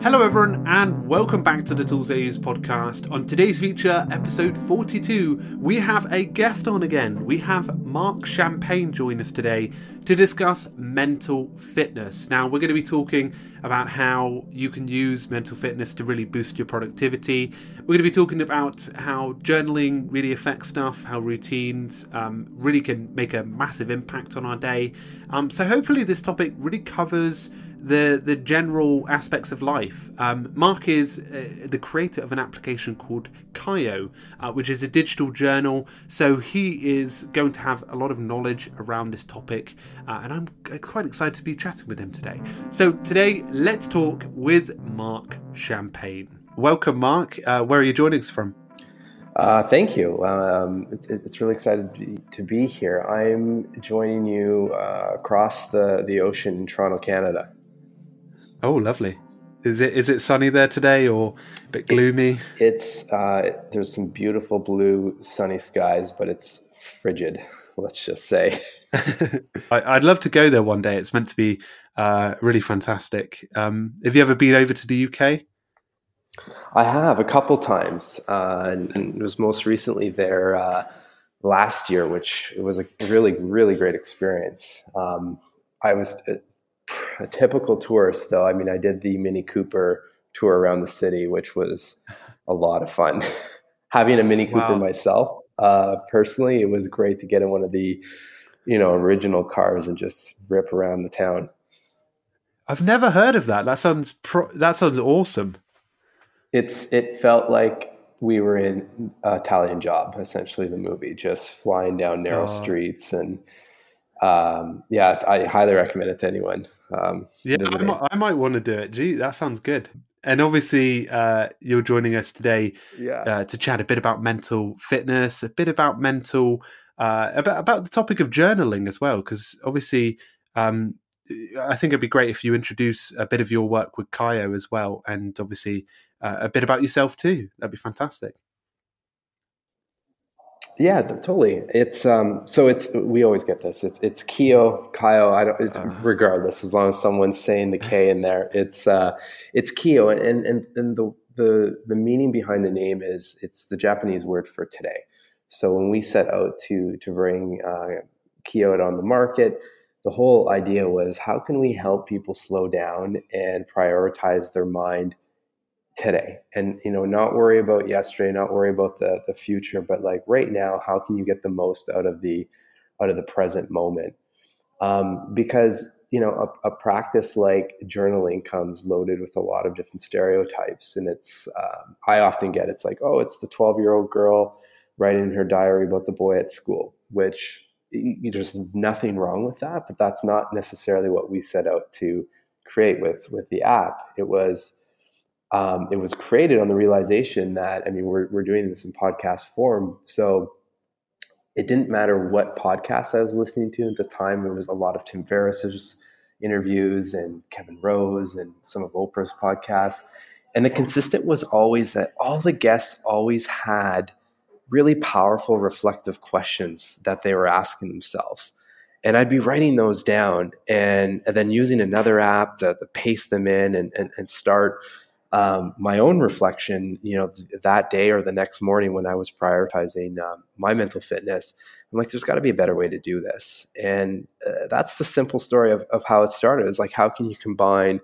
Hello, everyone, and welcome back to the Tools I Use podcast. On today's feature, episode 42, we have a guest on again. We have Marc Champagne join us today to discuss mental fitness. Now, we're going to be talking about how you can use mental fitness to really boost your productivity. We're going to be talking about how journaling really affects stuff, how routines um, really can make a massive impact on our day. Um, so, hopefully, this topic really covers the the general aspects of life. Um, Marc is uh, the creator of an application called Kyo, uh, which is a digital journal. So he is going to have a lot of knowledge around this topic, uh, and I'm quite excited to be chatting with him today. So today, let's talk with Marc Champagne. Welcome, Marc. Uh, where are you joining us from? Uh, thank you. Um, it's, it's, really excited to be, to be, here. I'm joining you uh, across the, the ocean in Toronto, Canada. Oh, lovely. Is it is it sunny there today or a bit gloomy? It, it's uh, there's some beautiful blue sunny skies, but it's frigid. Let's just say. I, would love to go there one day. It's meant to be uh, really fantastic. Um, have you ever been over to the UK? I have a couple times, uh, and, and, it was most recently there uh, last year, which was a really really great experience. Um, I was uh, a typical tourist, though. I mean, I did the Mini Cooper tour around the city, which was a lot of fun. Having a Mini Cooper wow. myself, uh, personally, it was great to get in one of the, you know, original cars and just rip around the town. I've never heard of that. That sounds pro- that sounds awesome. It's it felt like we were in Italian Job, essentially the movie, just flying down narrow oh. streets and um, yeah, I highly recommend it to anyone. Um, yeah, I might, I might, want to do it. Gee, that sounds good. And obviously, uh, you're joining us today yeah. uh, to chat a bit about mental fitness, a bit about mental, uh, about about the topic of journaling as well. Because obviously, um, I think it'd be great if you introduce a bit of your work with Kyo as well, and obviously uh, a bit about yourself too. That'd be fantastic. Yeah, totally. It's um, so it's we always get this. It's it's Kyo, Kyo. I don't. Uh-huh. regardless, as long as someone's saying the K in there, it's uh, it's Kyo, and and and the the the meaning behind the name is it's the Japanese word for today. So when we set out to to bring uh, Kyo on the market, the whole idea was how can we help people slow down and prioritize their mind today. And you know not worry about yesterday not worry about the the future but like right now how can you get the most out of the out of the present moment? Um, because you know a, a, practice like journaling comes loaded with a lot of different stereotypes and it's um, i often get it's like oh it's the 12 year old girl writing in her diary about the boy at school which there's nothing wrong with that but that's not necessarily what we set out to create with with the app. It was um, it was created on the realization that I mean we're we're doing this in podcast form, so it didn't matter what podcast I was listening to at the time. It was a lot of Tim Ferriss's interviews and Kevin Rose and some of Oprah's podcasts, and the consistent was always that all the guests always had really powerful reflective questions that they were asking themselves. And I'd be writing those down and, and then using another app to, to paste them in and, and, and start um, my own reflection, you know, th- that day or the next morning when I was prioritizing um, my mental fitness, I'm like, there's got to be a better way to do this. And uh, that's the simple story of, of how it started. Is like, how can you combine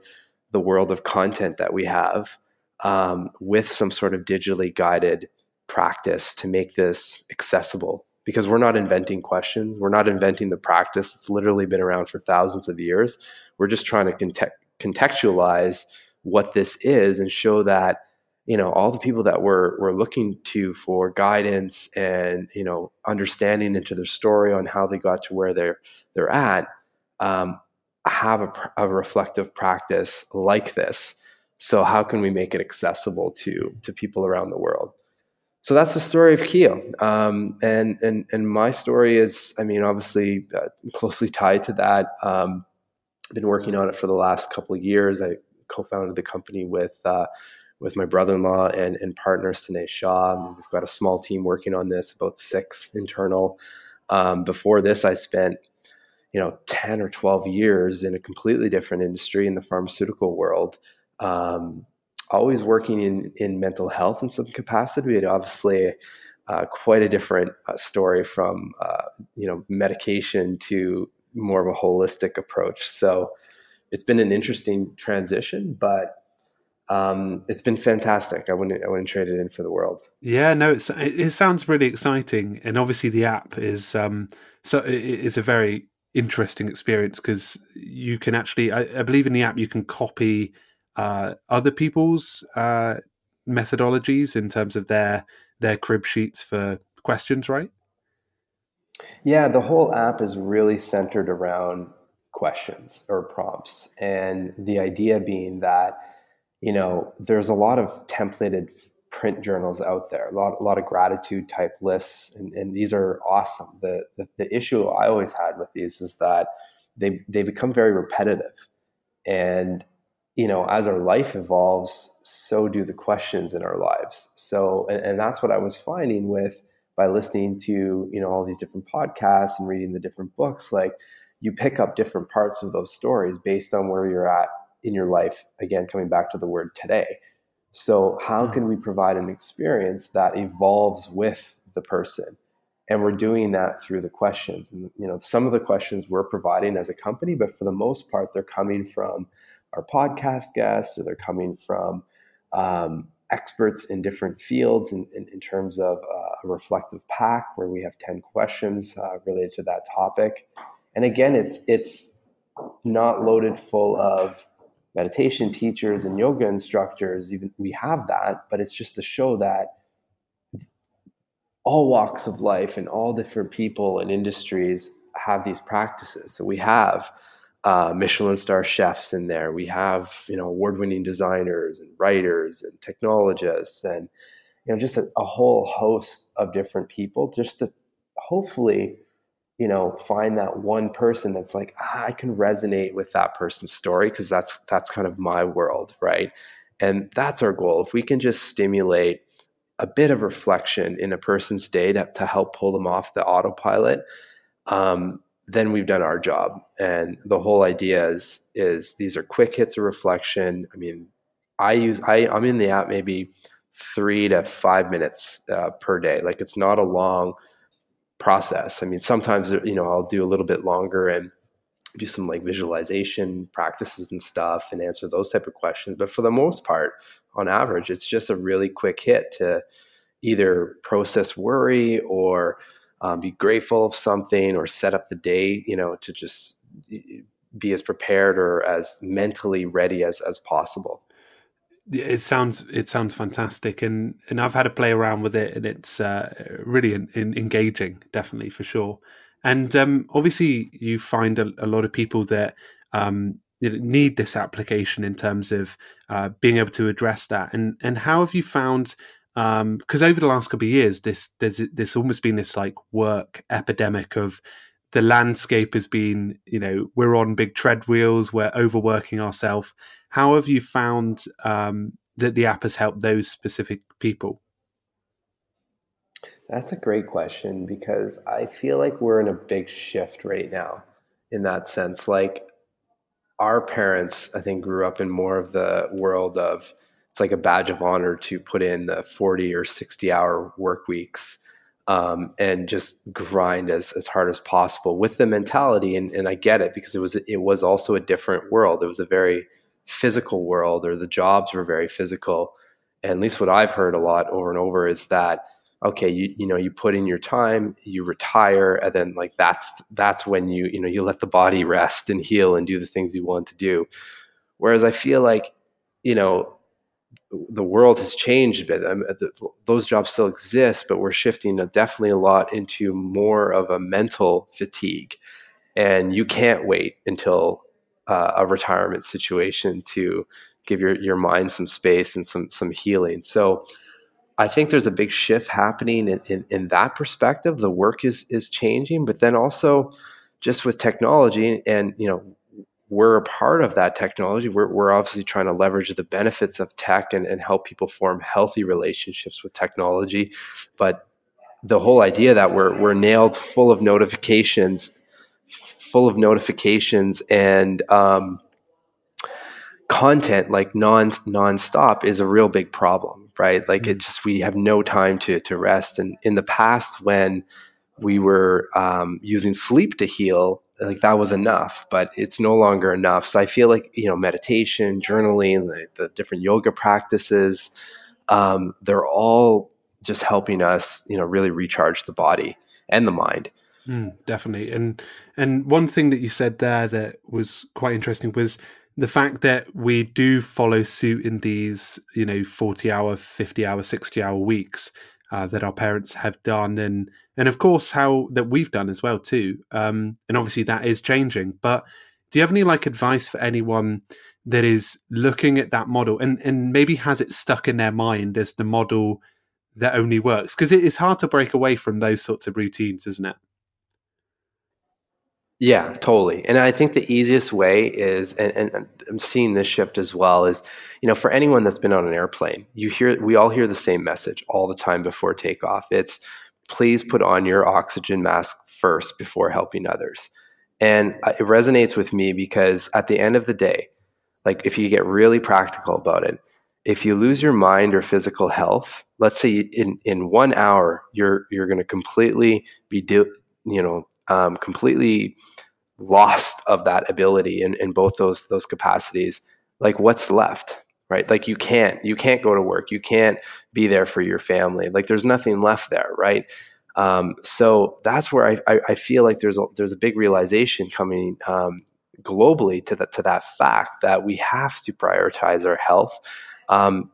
the world of content that we have um, with some sort of digitally guided practice to make this accessible? Because we're not inventing questions, we're not inventing the practice. It's literally been around for thousands of years. We're just trying to conte- contextualize what this is and show that you know all the people that we're we're looking to for guidance and you know understanding into their story on how they got to where they're they're at um, have a, a reflective practice like this so how can we make it accessible to to people around the world so that's the story of Kyo. Um, and, and, and my story is, I mean, obviously uh, closely tied to that. Um, been working on it for the last couple of years. I co-founded the company with uh, with my brother-in-law and, and partner Sine Shaw. We've got a small team working on this, about six internal. Um, before this, I spent you know 10 or 12 years in a completely different industry in the pharmaceutical world um, always working in in mental health in some capacity. It obviously uh, quite a different uh, story from uh, you know medication to more of a holistic approach. So it's been an interesting transition, but um, it's been fantastic. I wouldn't I wouldn't trade it in for the world. Yeah, no, it's, it, it sounds really exciting, and obviously the app is um, so it is a very interesting experience because you can actually I, I, believe in the app you can copy uh, other people's uh, methodologies in terms of their their crib sheets for questions, right? Yeah, the whole app is really centered around questions or prompts, and the idea being that you know there's a lot of templated print journals out there, a lot, a lot of gratitude type lists, and, and these are awesome. The, the, the issue I always had with these is that they they become very repetitive, and you know as our life evolves, so do the questions in our lives. So, and, and that's what I was finding with by listening to you know all these different podcasts and reading the different books, like you pick up different parts of those stories based on where you're at in your life. Again, coming back to the word today so, how hmm. can we provide an experience that evolves with the person? And we're doing that through the questions. And you know, some of the questions we're providing as a company, but for the most part, they're coming from our podcast guests, or they're coming from um, experts in different fields in, in, in terms of uh, a reflective pack where we have 10 questions uh, related to that topic. And again, it's it's not loaded full of meditation teachers and yoga instructors. Even we have that but it's just to show that all walks of life and all different people and industries have these practices. So we have uh, michelin star chefs in there. We have you know award-winning designers and writers and technologists and you know just a, a whole host of different people just to hopefully you know find that one person that's like ah, i can resonate with that person's story because that's that's kind of my world right? And that's our goal. If we can just stimulate a bit of reflection in a person's day to, to help pull them off the autopilot um, then we've done our job. And the whole idea is is these are quick hits of reflection. I mean i use i i'm in the app maybe three to five minutes uh, per day. Like it's not a long process. I mean, sometimes you know I'll do a little bit longer and do some like visualization practices and stuff and answer those type of questions. But for the most part, on average, it's just a really quick hit to either process worry or um, be grateful of something or set up the day, you know, to just be as prepared or as mentally ready as as possible it sounds it sounds fantastic and and I've had to play around with it and it's uh, really in, in engaging definitely for sure. And um, obviously you find a, a, lot of people that um, need this application in terms of uh, being able to address that. And and how have you found because um, over the last couple of years this there's this almost been this like work epidemic of the landscape has been you know we're on big treadwheels we're overworking ourselves how have you found um, that the app has helped those specific people? That's a great question because I feel like we're in a big shift right now in that sense. Like our parents, I think, grew up in more of the world of it's like a badge of honor to put in the 40 or 60 hour work weeks um, and just grind as, as hard as possible with the mentality. And, and I get it because it was, it was also a different world. It was a very physical world or the jobs were very physical. And at least what I've heard a lot over and over is that okay, you you know you put in your time, you retire, and then like that's that's when you you know you let the body rest and heal and do the things you want to do. Whereas I feel like you know the world has changed a bit. I mean, the, those jobs still exist, but we're shifting definitely a lot into more of a mental fatigue. And you can't wait until uh, a retirement situation to give your, your mind some space and some some healing. So I think there's a big shift happening in, in, in, that perspective. The work is is changing, but then also just with technology and you know we're a part of that technology. We're, we're obviously trying to leverage the benefits of tech and, and help people form healthy relationships with technology. But the whole idea that we're, we're nailed full of notifications full of notifications and um, content like non nonstop is a real big problem, right? Like mm-hmm. it just we have no time to to rest. And in the past, when we were um, using sleep to heal, like that was enough, but it's no longer enough. So I feel like you know meditation, journaling, the, the different yoga practices, um, they're all just helping us, you know, really recharge the body and the mind. Mm, definitely. And and one thing that you said there that was quite interesting was the fact that we do follow suit in these, you know, 40 hour, 50 hour, 60 hour weeks uh, that our parents have done and and of course how that we've done as well too. Um, and obviously that is changing. But do you have any like advice for anyone that is looking at that model and and maybe has it stuck in their mind as the model that only works? Because it is hard to break away from those sorts of routines, isn't it? Yeah, totally. And I think the easiest way is, and, and, I'm seeing this shift as well, is you know, for anyone that's been on an airplane, you hear we all hear the same message all the time before takeoff. It's please put on your oxygen mask first before helping others. And it resonates with me because at the end of the day, like if you get really practical about it, if you lose your mind or physical health, let's say in in one hour you're you're going to completely be do, you know um, completely lost of that ability in, in both those those capacities like what's left right? Like you can't you can't go to work. You can't be there for your family. Like there's nothing left there right? Um, so that's where I, I, I, feel like there's a, there's a big realization coming um, globally to that to that fact that we have to prioritize our health. Um,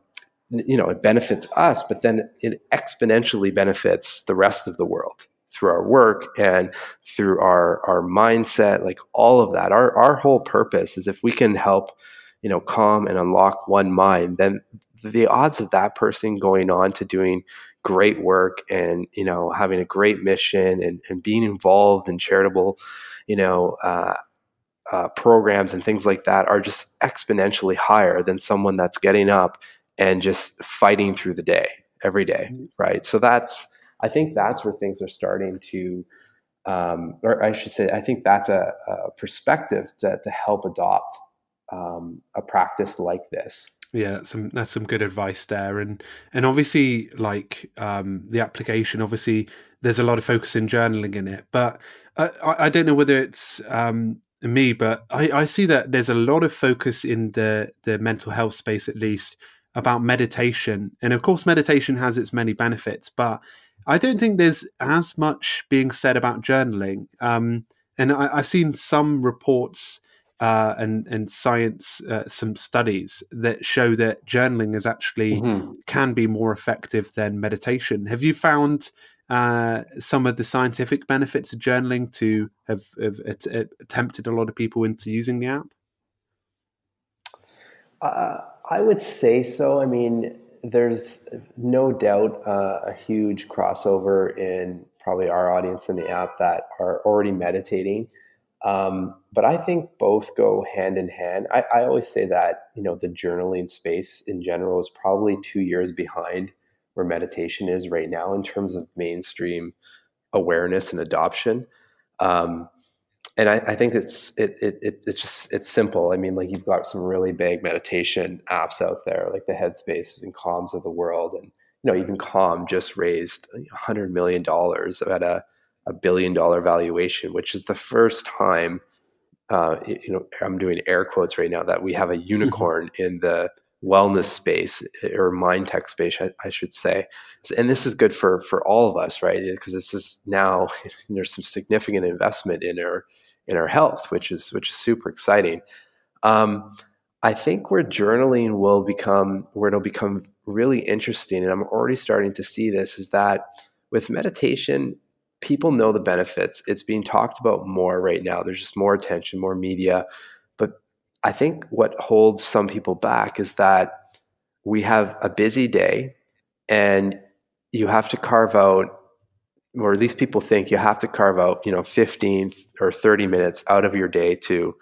you know it benefits us but then it exponentially benefits the rest of the world through our work and through our our mindset like all of that. Our our whole purpose is if we can help you know calm and unlock one mind then the odds of that person going on to doing great work and you know having a great mission and, and being involved in charitable you know uh, uh, programs and things like that are just exponentially higher than someone that's getting up and just fighting through the day every day, mm-hmm. right so that's I think that's where things are starting to, um, or I should say, I think that's a, a perspective to, to help adopt um, a practice like this. Yeah, some that's some good advice there, and and obviously like um, the application. Obviously, there's a lot of focus in journaling in it, but I, I don't know whether it's um, me, but I, I see that there's a lot of focus in the the mental health space, at least, about meditation, and of course, meditation has its many benefits, but I don't think there's as much being said about journaling. Um, and I, have seen some reports uh, and and science, uh, some studies that show that journaling is actually mm-hmm. can be more effective than meditation. Have you found uh, some of the scientific benefits of journaling to have, have tempted a lot of people into using the app? Uh, I would say so. I mean, there's no doubt uh, a huge crossover in probably our audience in the app that are already meditating. Um, but I think both go hand in hand. I, I, always say that you know the journaling space in general is probably two years behind where meditation is right now in terms of mainstream awareness and adoption. Um, and I, I, think it's it, it it's just it's simple. I mean, like you've got some really big meditation apps out there, like the Headspaces and Calms of the world, and you know even Calm just raised hundred million dollars at a a billion dollar valuation, which is the first time. Uh, you know, I'm doing air quotes right now that we have a unicorn in the wellness space or mind tech space, I, I, should say. And this is good for for all of us, right? Because this is now there's some significant investment in our in our health, which is which is super exciting. Um, I think where journaling will become where it'll become really interesting, and I'm already starting to see this, is that with meditation, people know the benefits. It's being talked about more right now. There's just more attention, more media. But I think what holds some people back is that we have a busy day and you have to carve out or at least people think you have to carve out, you know, 15 or 30 minutes out of your day to,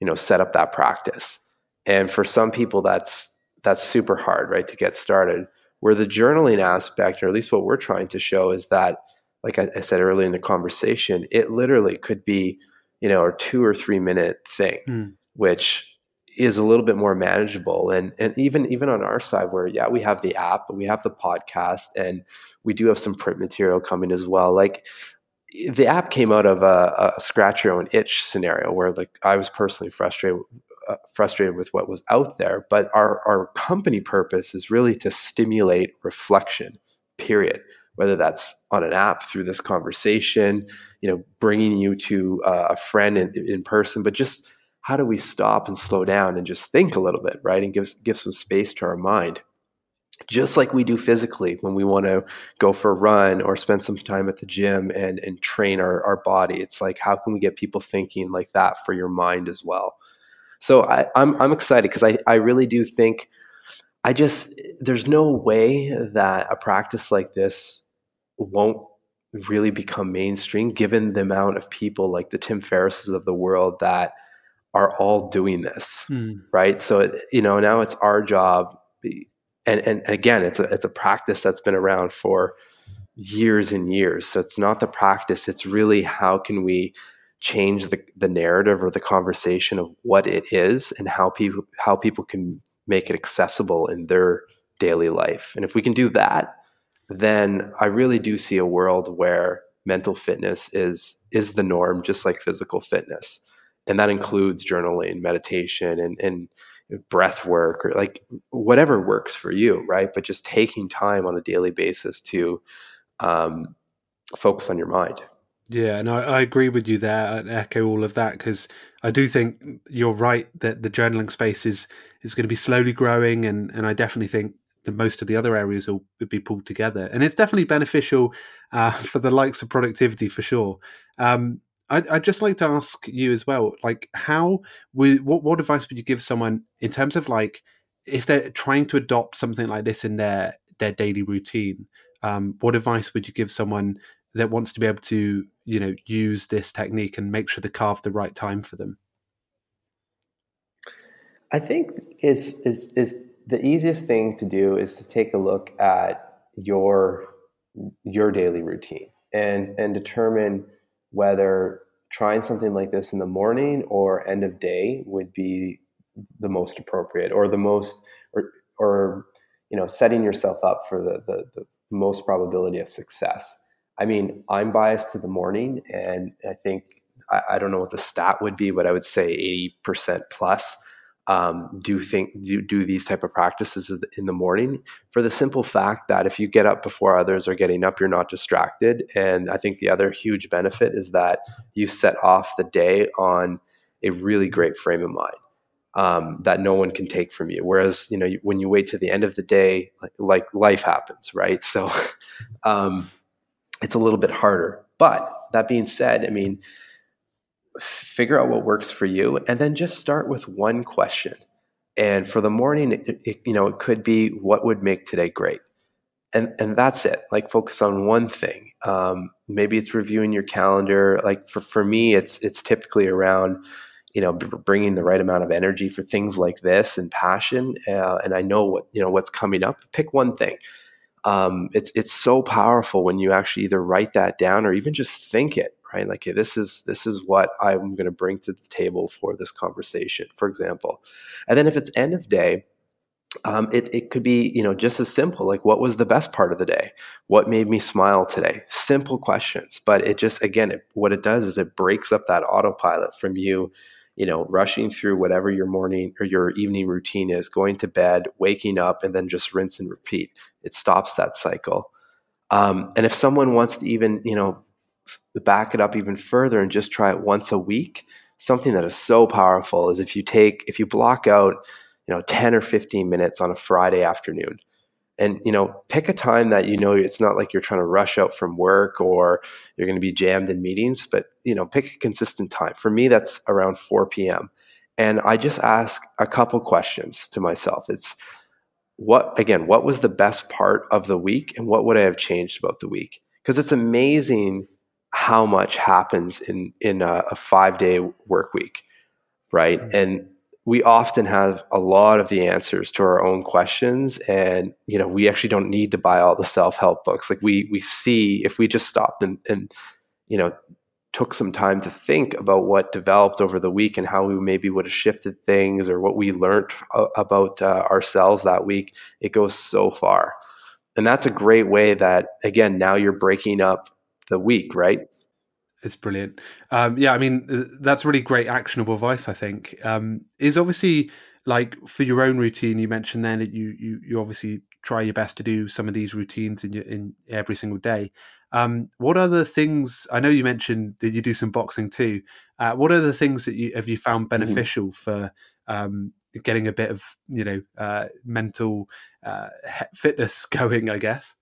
you know, set up that practice. And for some people that's that's super hard, right, to get started. Where the journaling aspect, or at least what we're trying to show is that, like I, I said earlier in the conversation, it literally could be, you know, a two or three minute thing, mm. which is a little bit more manageable. And and even even on our side where yeah we have the app we have the podcast and we do have some print material coming as well. Like the app came out of a, a scratch your own itch scenario where like i was personally frustrated uh, frustrated with what was out there but our our company purpose is really to stimulate reflection period whether that's on an app through this conversation you know bringing you to uh, a friend in, in person but just how do we stop and slow down and just think a little bit, right? And give, give some space to our mind. Just like we do physically when we want to go for a run or spend some time at the gym and, and train our, our body. It's like, how can we get people thinking like that for your mind as well? So I, I'm, I'm excited because I, I really do think I just, there's no way that a practice like this won't really become mainstream given the amount of people like the Tim Ferrisses of the world that are all doing this, hmm. right? So you know now it's our job, and and again, it's a it's a practice that's been around for years and years. So it's not the practice; it's really how can we change the the narrative or the conversation of what it is and how people how people can make it accessible in their daily life. And if we can do that, then I really do see a world where mental fitness is is the norm, just like physical fitness and that includes journaling, meditation, and and breath work or like whatever works for you, right? But just taking time on a daily basis to um, focus on your mind. Yeah, and I, I agree with you there and echo all of that because I do think you're right that the journaling space is is going to be slowly growing, and and I definitely think that most of the other areas will be pulled together, and it's definitely beneficial uh, for the likes of productivity for sure. Um, I'd, I'd, just like to ask you as well, like how would what what advice would you give someone in terms of like if they're trying to adopt something like this in their their daily routine? Um, what advice would you give someone that wants to be able to you know use this technique and make sure they carve the right time for them? I think is is is the easiest thing to do is to take a look at your your daily routine and and determine whether trying something like this in the morning or end of day would be the most appropriate or the most or or you know setting yourself up for the, the, the most probability of success i mean i'm biased to the morning and i think I, I don't know what the stat would be but i would say 80% plus um, do think do, do these type of practices in the morning for the simple fact that if you get up before others are getting up you're not distracted. And i think the other huge benefit is that you set off the day on a really great frame of mind um, that no one can take from you. Whereas you know when you wait to the end of the day like, like life happens right? So um, it's a little bit harder. But that being said i mean figure out what works for you and then just start with one question. And for the morning it, it, you know it could be what would make today great? And and that's it. Like focus on one thing. Um, maybe it's reviewing your calendar. Like for, for me it's it's typically around you know bringing the right amount of energy for things like this and passion uh, and i know what you know what's coming up. Pick one thing um, it's it's so powerful when you actually either write that down or even just think it right? Like okay, this is this is what I'm going to bring to the table for this conversation, for example. And then if it's end of day, um, it, it could be you know just as simple like what was the best part of the day what made me smile today simple questions but it just again it, what it does is it breaks up that autopilot from you you know rushing through whatever your morning or your evening routine is going to bed waking up and then just rinse and repeat. It stops that cycle. Um, and if someone wants to even you know back it up even further and just try it once a week, something that is so powerful is if you take if you block out, you know, 10 or 15 minutes on a Friday afternoon and you know pick a time that you know it's not like you're trying to rush out from work or you're going to be jammed in meetings but you know pick a consistent time for me that's around 4 p.m and i just ask a couple questions to myself it's what again what was the best part of the week and what would i have changed about the week because it's amazing how much happens in in a, a five day work week, right? Mm-hmm. And we often have a lot of the answers to our own questions, and you know we actually don't need to buy all the self help books. Like we we see if we just stopped and and you know took some time to think about what developed over the week and how we maybe would have shifted things or what we learned about uh, ourselves that week, it goes so far. And that's a great way that, again, now you're breaking up the week, right? It's brilliant. Um, yeah, I mean, uh, that's really great actionable advice, I think. Um, is obviously like for your own routine, you mentioned then that you, you, you obviously try your best to do some of these routines in your, in every single day. Um, what other things? I know you mentioned that you do some boxing too. Uh, what other things that you have you found beneficial mm. for um, getting a bit of you know uh, mental uh, fitness going? I guess.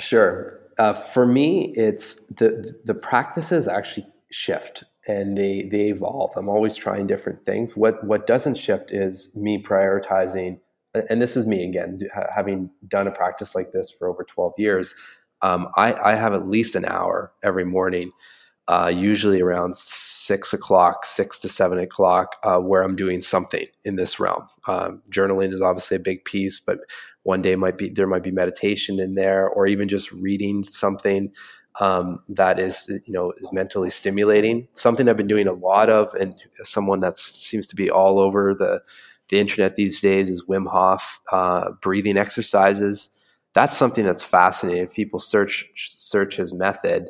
Sure. Uh, for me, it's the the practices actually shift and they they evolve. I'm always trying different things. What what doesn't shift is me prioritizing. And this is me again, having done a practice like this for over 12 years um, I, I, have at least an hour every morning, uh, usually around six o'clock, six to seven o'clock, uh, where I'm doing something in this realm. Um, journaling is obviously a big piece, but one day might be there might be meditation in there, or even just reading something um, that is you know is mentally stimulating. Something I've been doing a lot of, and someone that seems to be all over the the internet these days is Wim Hof uh, breathing exercises that's something that's fascinating. If people search search his method,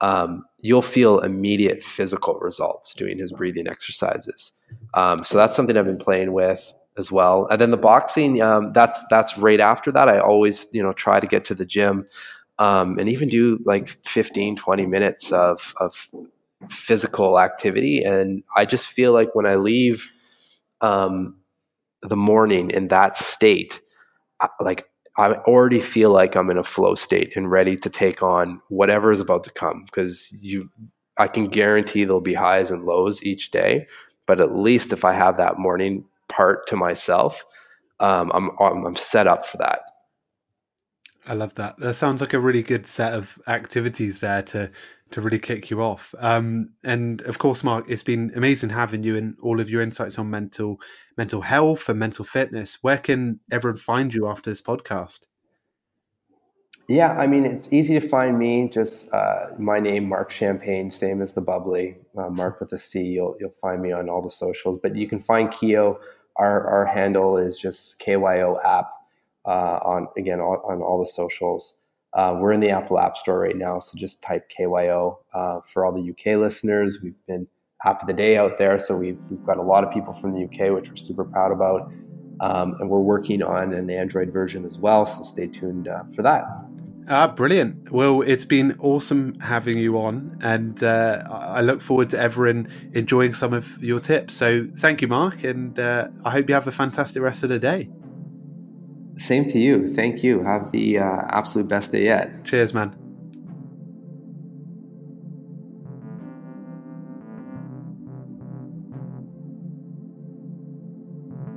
um, you'll feel immediate physical results doing his breathing exercises. Um, so that's something I've been playing with as well. And then the boxing, um, that's that's right after that. I always you know try to get to the gym um, and even do like 15, 20 minutes of of physical activity. And I just feel like when I leave um, the morning in that state, like I already feel like I'm in a flow state and ready to take on whatever is about to come because you I can guarantee there'll be highs and lows each day, but at least if I have that morning part to myself, um, I'm, I'm I'm set up for that. I love that. That sounds like a really good set of activities there to to really kick you off. Um, and of course, Marc, it's been amazing having you and all of your insights on mental mental health and mental fitness. Where can everyone find you after this podcast? Yeah, I mean, it's easy to find me. Just uh, my name, Marc Champagne, same as the bubbly, uh, Marc with a C. You'll you'll find me on all the socials. But you can find Kyo. Our our handle is just KYO app uh, on again on, on all the socials. Uh, we're in the Apple App Store right now, so just type KYO uh, for all the UK listeners. We've been App of the Day out there, so we've, we've got a lot of people from the UK, which we're super proud about. Um, and we're working on an Android version as well, so stay tuned uh, for that. Ah, brilliant. Well, it's been awesome having you on, and uh, I look forward to everyone enjoying some of your tips. So, thank you, Marc, and uh, I hope you have a fantastic rest of the day. Same to you. Thank you. Have the uh, absolute best day yet. Cheers, man.